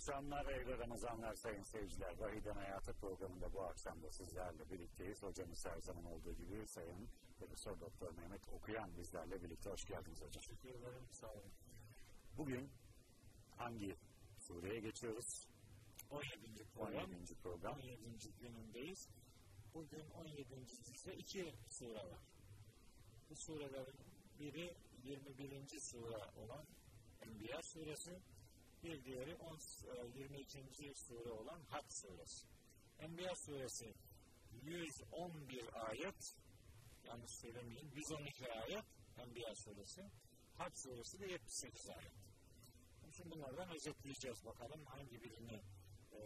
Selamlar hayırlı Ramazanlar sayın seyirciler. Vahiden Hayatı programında bu akşam da sizlerle birlikteyiz. Hocamız her zaman olduğu gibi sayın Profesör Doktor Mehmet Okuyan bizlerle birlikte. Hoş geldiniz hocam. Teşekkür ederim. Sağ olun. Bugün hangi sureye geçiyoruz? 17. program. 17. program. 17. günündeyiz. Bugün 17. cüzde iki sure var. Bu surelerin biri 21. sure olan Enbiya suresi, bir diğeri 10, e, 22. sure olan Hac suresi. Enbiya suresi 111 ayet, yanlış söylemeyeyim, 112 ayet Enbiya suresi. Hac suresi de 78 ayet. Şimdi bunlardan özetleyeceğiz bakalım hangi birini e,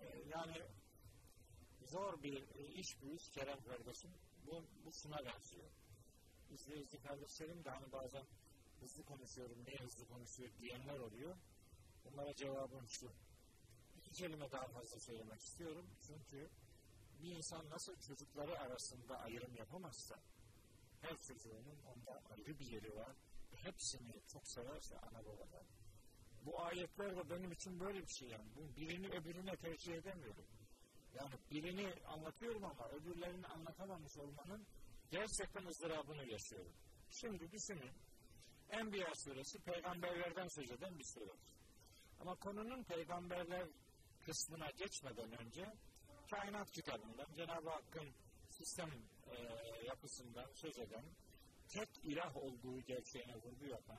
e, yani zor bir e, iş bu iş Kerem kardeşim. Bu, bu şuna benziyor. İzleyici kardeşlerim de hani bazen hızlı konuşuyorum, niye hızlı konuşuyor diyenler oluyor. Bunlara cevabım şu. İki kelime daha fazla söylemek istiyorum. Çünkü bir insan nasıl çocukları arasında ayrım yapamazsa her çocuğunun onda ayrı bir yeri var. ve Hepsini çok severse ana babadan. Bu ayetler de benim için böyle bir şey yani. Bu birini öbürüne tercih edemiyorum. Yani birini anlatıyorum ama öbürlerini anlatamamış olmanın gerçekten ızdırabını yaşıyorum. Şimdi düşünün. Enbiya suresi peygamberlerden söz eden bir suredir. Ama konunun peygamberler kısmına geçmeden önce kainat kitabından Cenab-ı Hakk'ın sistem e, yapısından söz eden tek ilah olduğu gerçeğine vurgu yapan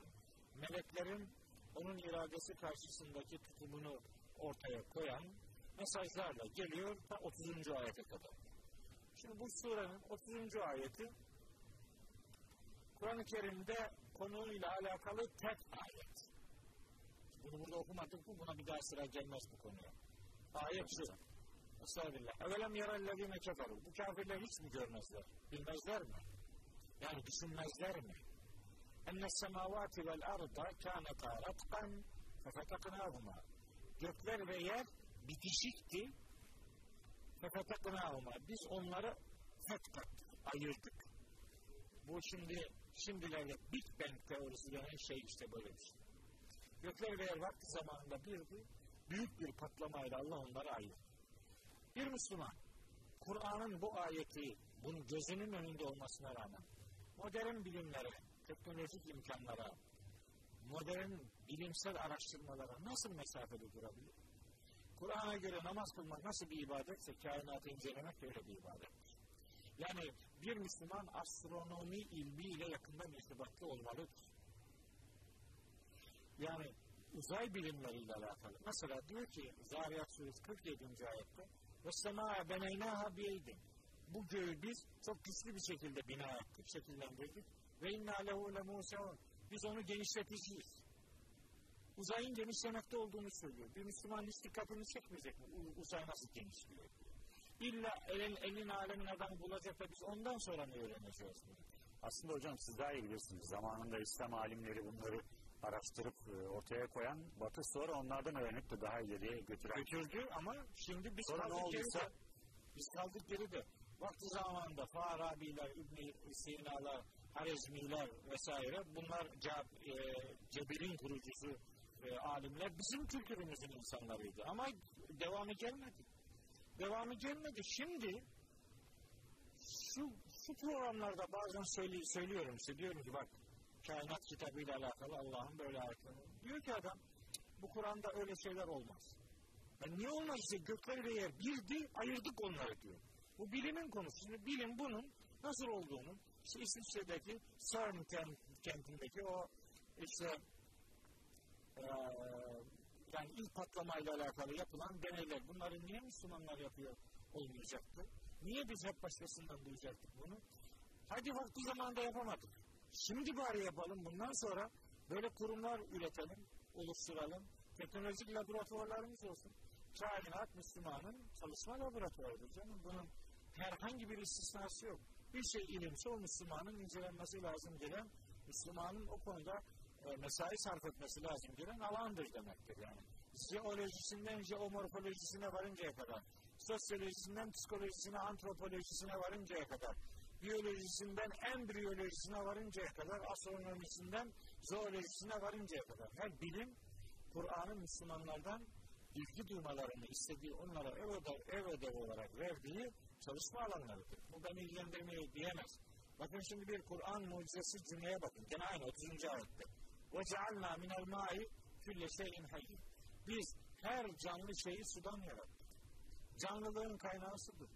meleklerin onun iradesi karşısındaki tutumunu ortaya koyan mesajlarla geliyor ta 30. ayete kadar. Şimdi bu surenin 30. ayeti Kur'an-ı Kerim'de konuyla alakalı tek ayet. Bunu burada okumadık mı buna bir daha sıra gelmez bu konuya. Ayet şu. Estağfirullah. Evelem yerellezine keferu. Bu kafirler hiç mi görmezler? Bilmezler mi? Yani düşünmezler mi? Enne semavati vel arda kânetâ ratkan fefeteknâhuma. Gökler ve yer bitişikti. Fefeteknâhuma. Biz onları fetkat, ayırdık. Bu şimdi şimdilerde Big Bang teorisi denen şey işte böyle bir şey. Gökler ve yer vakti zamanında birdi. Büyük bir patlamayla Allah onları ayırdı. Bir Müslüman Kur'an'ın bu ayeti bunun gözünün önünde olmasına rağmen modern bilimlere, teknolojik imkanlara, modern bilimsel araştırmalara nasıl mesafede durabilir? Kur'an'a göre namaz kılmak nasıl bir ibadetse kainatı incelemek öyle bir ibadettir. Yani bir Müslüman astronomi ilmiyle yakından irtibatlı olmalıdır. Yani uzay bilimleriyle alakalı. Mesela diyor ki Zariyat Suresi 47. ayette ve semâe beneynâha biyeydin. Bu göğü biz çok güçlü bir şekilde bina ettik, şekillendirdik. Ve innâ lehu lemûseûn. Biz onu genişleteceğiz. Uzayın genişlemekte olduğunu söylüyor. Bir Müslüman hiç dikkatini çekmeyecek mi? Uzay nasıl genişliyor? İlla elin, elin alemin adamı bulacak da biz ondan sonra mı öğreneceğiz? Aslında hocam siz daha iyi bilirsiniz. Zamanında İslam alimleri bunları araştırıp e, ortaya koyan, Batı sonra onlardan öğrenip de daha ileriye götüren. Götürdü ama şimdi biz Sonra ne kaldık olduysa- geride. Biz kaldık geride. Vakti zamanında Farabiler, İbn-i Sina'lar, Harezmiler vesaire bunlar ceb, e, Cebel'in kurucusu e, alimler bizim kültürümüzün insanlarıydı. Ama devamı gelmedi. Devamı gelmedi. Şimdi şu, şu programlarda bazen söyle, söylüyorum size diyorum ki bak kainat kitabıyla alakalı Allah'ın böyle ayetleri. Diyor ki adam bu Kur'an'da öyle şeyler olmaz. Ya niye olmaz işte gökler ve yer birdi ayırdık onları diyor. Bu bilimin konusu. Şimdi bilim bunun nasıl olduğunu işte İsviçre'deki CERN kent- kentindeki o işte eee, yani ilk patlamayla alakalı yapılan deneyler. Bunları niye Müslümanlar yapıyor olmayacaktı? Niye biz hep başkasından duyacaktık bunu? Hadi vakti zamanında yapamadık. Şimdi bari yapalım. Bundan sonra böyle kurumlar üretelim, oluşturalım. Teknolojik laboratuvarlarımız olsun. Kainat Müslümanın çalışma laboratuvarıdır canım. Bunun herhangi bir istisnası yok. Bir şey ilimse o Müslümanın incelenmesi lazım gelen, Müslümanın o konuda e, mesai sarf etmesi lazım gelen alandır demektir yani. Jeolojisinden jeomorfolojisine varıncaya kadar, sosyolojisinden psikolojisine, antropolojisine varıncaya kadar, biyolojisinden embriyolojisine varıncaya kadar, astronomisinden zoolojisine varıncaya kadar her bilim Kur'an'ın Müslümanlardan ilgi duymalarını istediği, onlara ev ödev, ev ödev olarak verdiği çalışma alanlarıdır. Bu beni ilgilendirmeyi diyemez. Bakın şimdi bir Kur'an mucizesi cümleye bakın. Gene aynı 30. ayette. وَجَعَلْنَا مِنَ الْمَاءِ كُلَّ شَيْءٍ حَيٍّ Biz her canlı şeyi sudan yarattık. Canlılığın kaynağı sudur.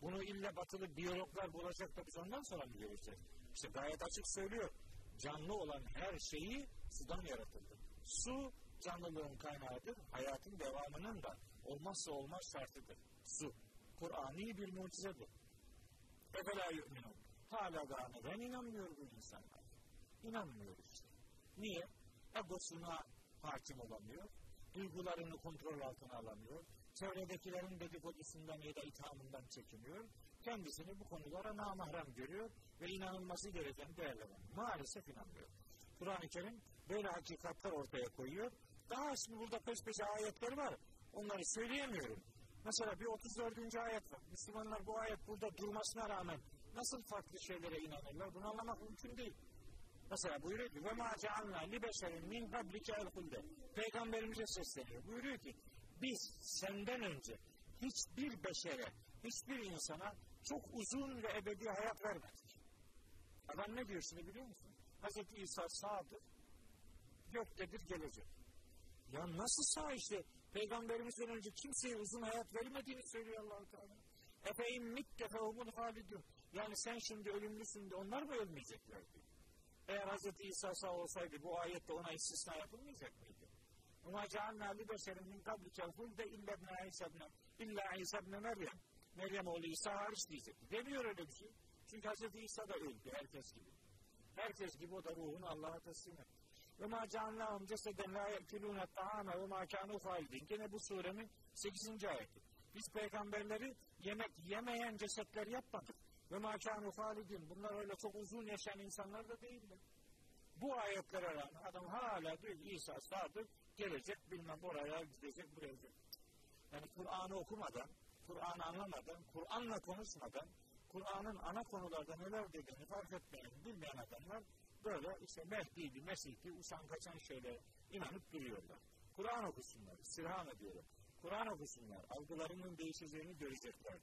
Bunu ille batılı biyologlar bulacak da biz ondan sonra mı göreceğiz? İşte gayet açık söylüyor. Canlı olan her şeyi sudan yaratıldı. Su canlılığın kaynağıdır. Hayatın devamının da olmazsa olmaz şartıdır. Su. Kur'an'i bir mucizedir. Efela yu'minun. Hala daha neden inanmıyor bu insanlar? İnanmıyor işte. Niye? Egosuna hakim olamıyor. Duygularını kontrol altına alamıyor. Çevredekilerin dedikodusundan ya da ithamından çekiniyor. Kendisini bu konulara namahrem görüyor ve inanılması gereken değerler. Maalesef inanmıyor. Kur'an-ı Kerim böyle hakikatler ortaya koyuyor. Daha şimdi burada peş peşe ayetleri var. Onları söyleyemiyorum. Mesela bir 34. ayet var. Müslümanlar bu ayet burada durmasına rağmen nasıl farklı şeylere inanırlar? Bunu anlamak mümkün değil. Mesela buyuruyor ki ve ma cealna li beşerin min qablike el hulde. Peygamberimize sesleniyor. Buyuruyor ki biz senden önce hiçbir beşere, hiçbir insana çok uzun ve ebedi hayat vermedik. Adam ne diyor şimdi biliyor musun? Hazreti İsa sağdır, göktedir gelecek. Ya nasıl sağ işte? Peygamberimizden önce kimseye uzun hayat vermediğini söylüyor allah Teala. Efe'in mitte fehumul halidun. Yani sen şimdi ölümlüsün de onlar mı ölmeyecekler diyor. Eğer Hz. İsa sağ olsaydı bu ayette ona istisna yapılmayacak mıydı? Cealna li beşerin min kablikel hulde illa ibn İsa ibn illa İsa ibn Meryem. Meryem oğlu İsa hariç diyecek. Demiyor öyle bir şey. Çünkü Hz. İsa da öldü herkes gibi. Herkes gibi o da ruhunu Allah'a teslim etti. Ve ma cealnâhum ceseden la ye'kulûne ta'ame ve ma kânû fâidin. Gene bu surenin 8. ayeti. Biz peygamberleri yemek yemeyen cesetler yapmadık. Ve ma kânû fâlidin. Bunlar öyle çok uzun yaşayan insanlar da değiller. Bu ayetlere rağmen adam hala diyor İsa sadık gelecek bilmem oraya gidecek buraya gidecek. Yani Kur'an'ı okumadan, Kur'an'ı anlamadan, Kur'an'la konuşmadan, Kur'an'ın ana konularda neler dediğini fark etmeyen, bilmeyen adamlar böyle işte Mehdi'ydi, Mesih'ti, usan kaçan şeylere inanıp duruyorlar. Kur'an okusunlar, istirham ediyorum. Kur'an okusunlar, algılarının değişeceğini görecekler.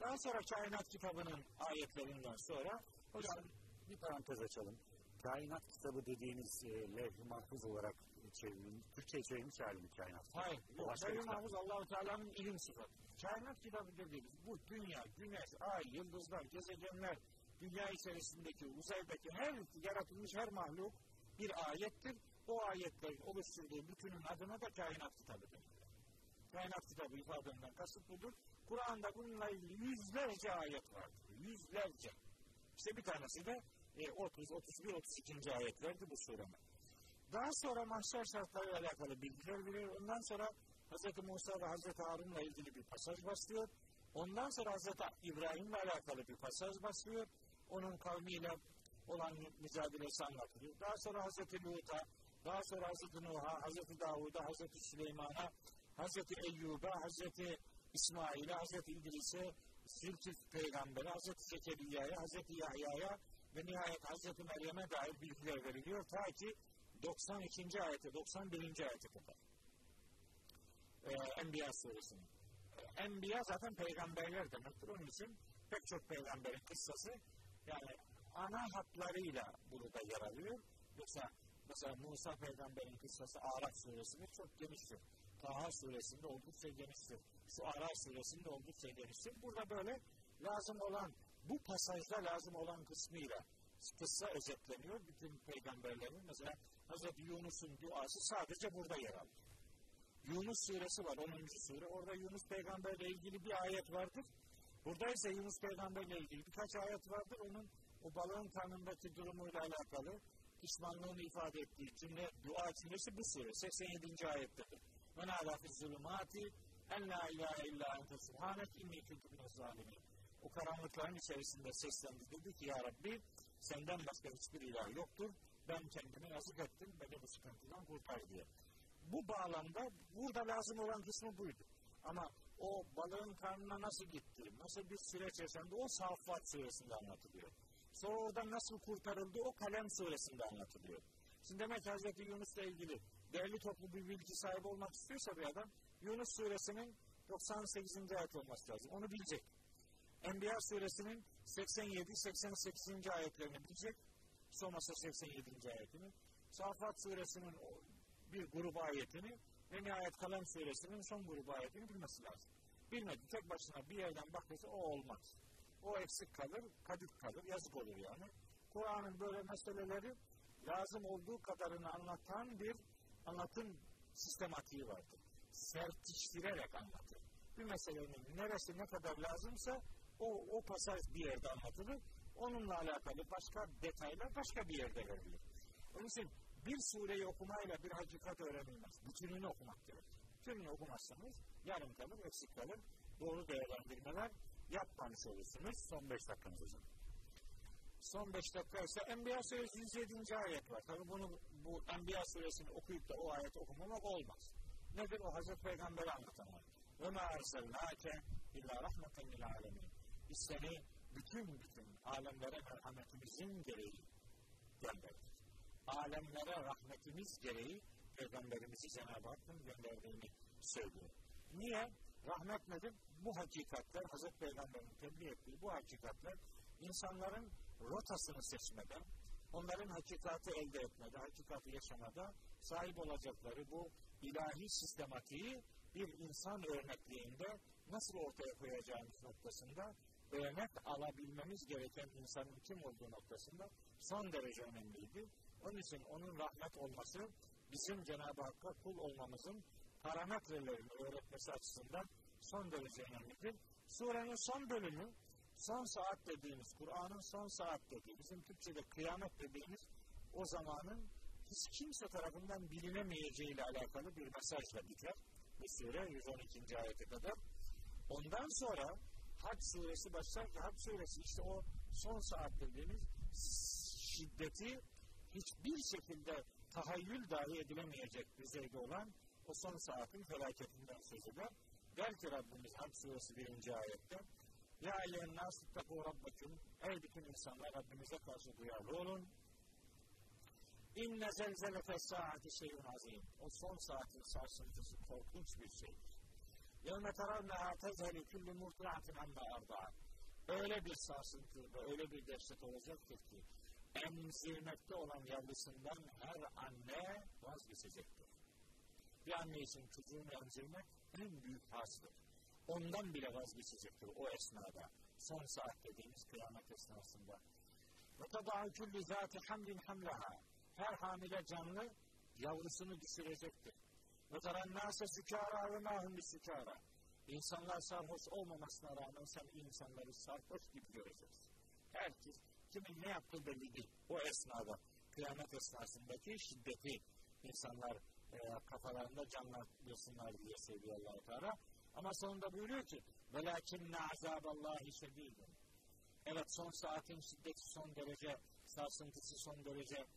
Daha sonra kainat kitabının ayetlerinden sonra Hocam bir parantez açalım. Kainat kitabı dediğiniz e, levh-i mahfuz olarak çevrilmiş, Türkçe'ye çevrilmiş hali mi kainat? Hayır. Yok. Levh-i. Mahfuz Allah-u Teala'nın ilim sıfatı. Kainat kitabı dediğimiz bu dünya, güneş, ay, yıldızlar, gezegenler, dünya içerisindeki, uzaydaki her yaratılmış her mahluk bir ayettir. O ayetlerin oluşturduğu bütünün adına da kainat kitabı denir. Kainat kitabı ifadenden kasıt budur. Kur'an'da bununla yüzlerce ayet vardır. Yüzlerce. İşte bir tanesi de e, 30, 31, 32. ayetlerdi bu surenin. Daha sonra mahşer şartlarıyla alakalı bilgiler veriyor. Ondan sonra Hz. Musa ve Hz. Harun'la ilgili bir pasaj başlıyor. Ondan sonra Hz. İbrahim'le alakalı bir pasaj başlıyor. Onun kavmiyle olan mücadelesi anlatılıyor. Daha sonra Hz. Lut'a, daha sonra Hz. Nuh'a, Hz. Davud'a, Hz. Süleyman'a, Hz. Eyyub'a, Hz. İsmail'e, Hz. İdris'e, Zülkif Peygamber'e, Hz. Zekeriya'ya, Hz. Yahya'ya ve nihayet Hz. Meryem'e dair bilgiler veriliyor. Ta ki 92. ayete, 91. ayete kadar. Ee, Enbiya suresinin. Ee, Enbiya zaten peygamberler demektir. Onun için pek çok peygamberin kıssası yani ana hatlarıyla burada yer alıyor. Yoksa mesela Musa peygamberin kıssası Araf suresinde çok geniştir. Taha suresinde oldukça geniştir. Şu Araf suresinde oldukça geniştir. Burada böyle lazım olan bu pasajda lazım olan kısmıyla kıssa özetleniyor. Bütün peygamberlerin mesela Hz. Yunus'un duası sadece burada yer alır. Yunus suresi var 10. sure. Orada Yunus peygamberle ilgili bir ayet vardır. Burada ise Yunus peygamberle ilgili birkaç ayet vardır. Onun o balığın karnındaki durumuyla alakalı pişmanlığını ifade ettiği cümle, dua cümlesi bu sure. 87. ayettedir. Ve nâlâ fizzulumâti en la ilahe illa ente subhanek inni kuntu minez zalimin. O karanlıkların içerisinde seslendi. Dedi ki ya Rabbi senden başka hiçbir ilah yoktur. Ben kendimi yazık ettim. Beni bu sıkıntıdan kurtar diye. Bu bağlamda burada lazım olan kısmı buydu. Ama o balığın karnına nasıl gitti, nasıl bir süreç yaşandı o Saffat suresinde anlatılıyor. Sonra oradan nasıl kurtarıldı o Kalem suresinde anlatılıyor. Şimdi demek Hz. Yunus'la ilgili değerli toplu bir bilgi sahibi olmak istiyorsa bir adam Yunus suresinin 98. ayet olması lazım. Onu bilecek. Enbiya suresinin 87-88. ayetlerini bilecek. Somasa 87. ayetini. Safat suresinin bir grup ayetini ve nihayet Kalem suresinin son grubu ayetini bilmesi lazım. Bilmedi. Tek başına bir yerden bakırsa o olmaz. O eksik kalır, kadit kalır, yazık olur yani. Kur'an'ın böyle meseleleri lazım olduğu kadarını anlatan bir anlatım sistematiği vardır. Sertiştirerek anlatır. Bir meselenin neresi ne kadar lazımsa o, o pasaj bir yerde anlatılır. Onunla alakalı başka detaylar başka bir yerde verilir. Onun için bir sureyi okumayla bir hakikat öğrenilmez. Bütününü okumak gerekir. Bütününü okumazsanız yarım kalır, eksik kalır. Doğru değerlendirmeler yapmamış olursunuz. Son beş dakikanız hocam. Son beş dakika ise Enbiya suresi 107. ayet var. Tabi bunu bu Enbiya suresini okuyup da o ayeti okumamak olmaz. Nedir? O Hazreti Peygamber'i anlatan ayet. Ve ma erselnâke illa rahmeten lil alemin. Biz seni bütün bütün alemlere merhametimizin gereği gönderdik. Alemlere rahmetimiz gereği Peygamberimizi Cenab-ı Hakk'ın gönderdiğini söylüyor. Niye? Rahmet nedir? Bu hakikatler, Hazreti Peygamber'in tebliğ ettiği bu hakikatler insanların rotasını seçmeden, onların hakikati elde etmede, hakikati yaşamada sahip olacakları bu ilahi sistematiği bir insan örnekliğinde nasıl ortaya koyacağımız noktasında örnek alabilmemiz gereken insanın kim olduğu noktasında son derece önemliydi. Onun için onun rahmet olması bizim Cenab-ı Hakk'a kul olmamızın parametrelerini öğretmesi açısından son derece önemlidir. Surenin son bölümü son saat dediğimiz, Kur'an'ın son saat dediğimiz, bizim Türkçe'de kıyamet dediğimiz o zamanın hiç kimse tarafından bilinemeyeceği ile alakalı bir mesajla biter. Bu sure 112. ayete kadar. Ondan sonra Hac suresi başlar ki Hac suresi işte o son saat dediğimiz şiddeti hiçbir şekilde tahayyül dahi edilemeyecek düzeyde olan o son saatin felaketinden söz eder. Der ki Rabbimiz Hac suresi birinci ayette Ya eyyühen nas ittaku rabbekum Ey bütün insanlar Rabbimize karşı duyarlı olun. İnne zelzelete saati şeyun azim. O son saatin sarsıntısı korkunç bir şeydir. Yevme teravneha tezheli kullu murtiatin amma arda'at. Öyle bir sarsıntı ve öyle bir dehşet olacaktır ki emzirmekte olan yavrusundan her anne vazgeçecektir. Bir anne için çocuğunu emzirmek en büyük harsdır. Ondan bile vazgeçecektir o esnada. Son saat dediğimiz kıyamet esnasında. Ve tadâhu kulli zâti hamlin hamleha Her hamile canlı yavrusunu düşürecektir. Ve terennâse sükârâ ve mâhum bir sükârâ. İnsanlar sarhoş olmamasına rağmen sen insanları sarhoş gibi göreceksin. Herkes kimin ne yaptığı belli değil. O esnada, kıyamet esnasındaki şiddeti insanlar e, kafalarında canlandırsınlar diye söylüyor allah Teala. Ama sonunda buyuruyor ki وَلَاكِنَّ عَذَابَ اللّٰهِ شَد۪يدٌ Evet son saatin şiddeti son derece, sarsıntısı son derece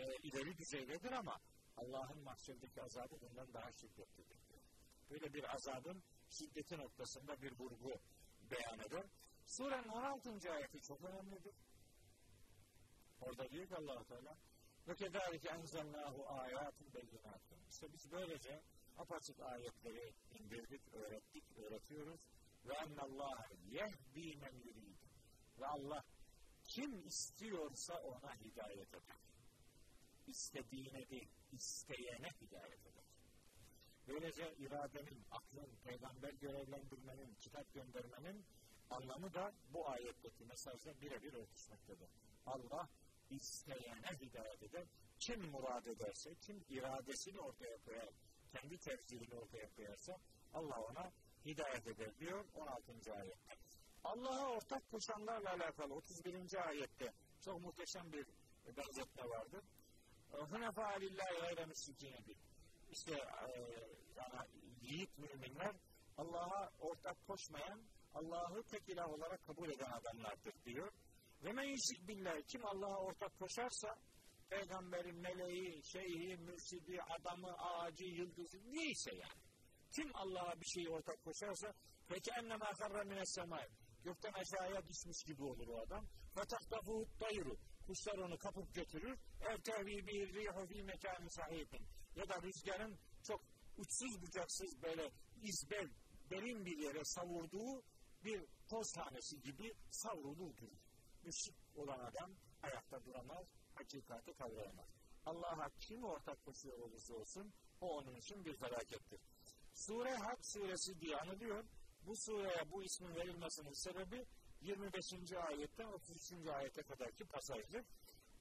e, ileri düzeydedir ama Allah'ın mahşerdeki azabı bundan daha şiddetlidir. Böyle bir azabın şiddeti noktasında bir vurgu beyan eder. Surenin 16. ayeti çok önemlidir. Orada diyor ki allah Teala ve kedalike enzelnahu ayatun beyinatun. İşte biz böylece apaçık ayetleri indirdik, öğrettik, öğretiyoruz. Ve ennallâhe yehdi men yurid. Ve Allah kim istiyorsa ona hidayet eder. İstediğine değil, isteyene hidayet eder. Böylece iradenin, aklın, peygamber görevlendirmenin, kitap göndermenin anlamı da bu ayetteki mesajla birebir örtüşmektedir. Allah isteyene hidayet eder. Kim murad ederse, kim iradesini ortaya koyar, kendi tercihini ortaya koyarsa Allah ona hidayet eder diyor 16. ayette. Allah'a ortak koşanlarla alakalı 31. ayette çok muhteşem bir benzetme vardır. Hınefa lillahi gayre müşrikine bir. İşte e, yiğit müminler Allah'a ortak koşmayan, Allah'ı tek ilah olarak kabul eden adamlardır diyor. Ve men yüşrik billahi kim Allah'a ortak koşarsa peygamberin, meleği, şeyhi, mürşidi, adamı, ağacı, yıldızı neyse yani. Kim Allah'a bir şeyi ortak koşarsa peki ennema karra mine semai. Gökten aşağıya düşmüş gibi olur o adam. Fetahtafuhut dayru. Kuşlar onu kapıp götürür. Ev tehvi bir rihu fi mekanı sahibin. ya da rüzgarın çok uçsuz bucaksız böyle izbel, derin bir yere savurduğu bir toz tanesi gibi savrulur durur. Müşrik olan adam ayakta duramaz, hakikati kavrayamaz. Allah'a kim ortak koşuyor olursa olsun o onun için bir felakettir. Sure Hak suresi diye anılıyor. Bu sureye bu ismin verilmesinin sebebi 25. ayetten 33. ayete kadarki pasajdır.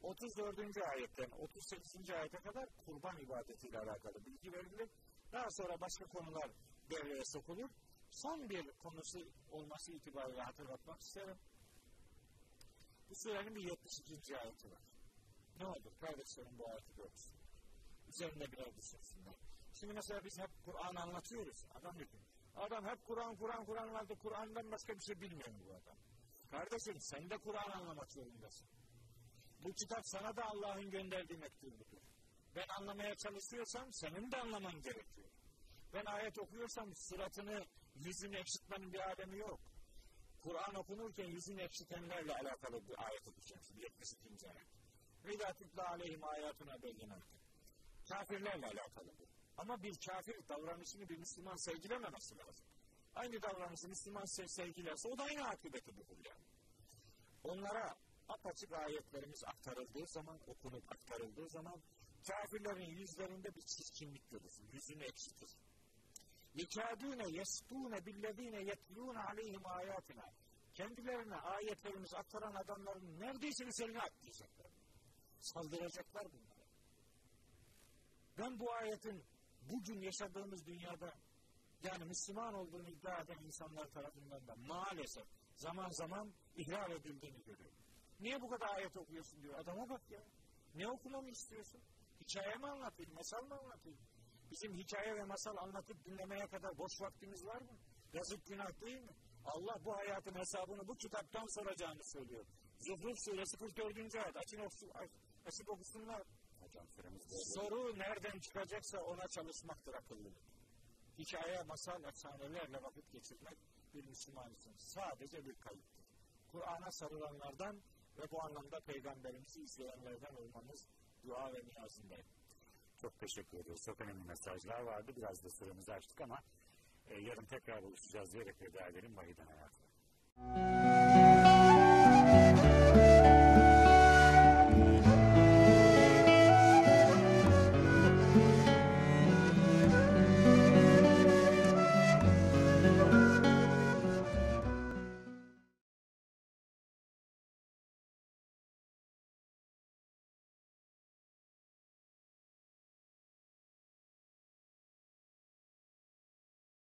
34. ayetten 38. ayete kadar kurban ibadetiyle alakalı bilgi verilir. Daha sonra başka konular devreye sokulur. Son bir konusu olması itibariyle hatırlatmak isterim. Bu surenin bir 72. ayeti var. Ne olur kardeşlerim bu ayeti görsün. Üzerinde biraz düşünsünler. Şimdi mesela biz hep Kur'an anlatıyoruz. Adam diyor Adam hep Kur'an, Kur'an, Kur'an anlattı. Kur'an'dan başka bir şey bilmiyor bu adam. Kardeşim sen de Kur'an anlamak zorundasın. Bu kitap sana da Allah'ın gönderdiği mektuptur. Ben anlamaya çalışıyorsam senin de anlaman gerekiyor. Ben ayet okuyorsam suratını, yüzünü ekşitmenin bir alemi yok. Kur'an okunurken yüzünü ekşitenlerle alakalı bir ayet okuyacağız. 72. ayet. Ve idâ tütlâ aleyhim ayâtuna beyinâtı. Kafirlerle alakalı bu. Ama bir kafir davranışını bir Müslüman sevgilememesi lazım. Aynı davranışı Müslüman sevgilerse o da aynı akıbeti bulur yani. Onlara apaçık ayetlerimiz aktarıldığı zaman, okunup aktarıldığı zaman kafirlerin yüzlerinde bir çirkinlik görürsün. Yüzünü eksiltir. يَكَادُونَ يَسْتُونَ بِالَّذ۪ينَ يَتْلُونَ عَلَيْهِمْ آيَاتِنَا Kendilerine ayetlerimizi aktaran adamların neredeyse üzerine atlayacaklar. Saldıracaklar bunlara. Ben bu ayetin bugün yaşadığımız dünyada yani Müslüman olduğunu iddia eden insanlar tarafından da maalesef zaman zaman ihlal edildiğini görüyorum. Niye bu kadar ayet okuyorsun diyor. Adama bak ya. Ne okumamı istiyorsun? Hikaye mi anlatayım, masal mı anlatayım? Bizim hikaye ve masal anlatıp dinlemeye kadar boş vaktimiz var mı? Yazık günah değil mi? Allah bu hayatın hesabını bu kitaptan soracağını söylüyor. Zuhruf suresi 44. ayet. Açın açıp okusunlar. Hocam Soru nereden çıkacaksa ona çalışmaktır akıllılık. Hikaye, masal, efsanelerle vakit geçirmek bir Müslüman için sadece bir kayıptır. Kur'an'a sarılanlardan ve bu anlamda Peygamberimizi izleyenlerden olmamız dua ve niyazındayım. Çok teşekkür ediyoruz. Çok önemli mesajlar vardı. Biraz da süremizi açtık ama e, yarın tekrar buluşacağız diyerek veda edelim Vahiden Hayatı.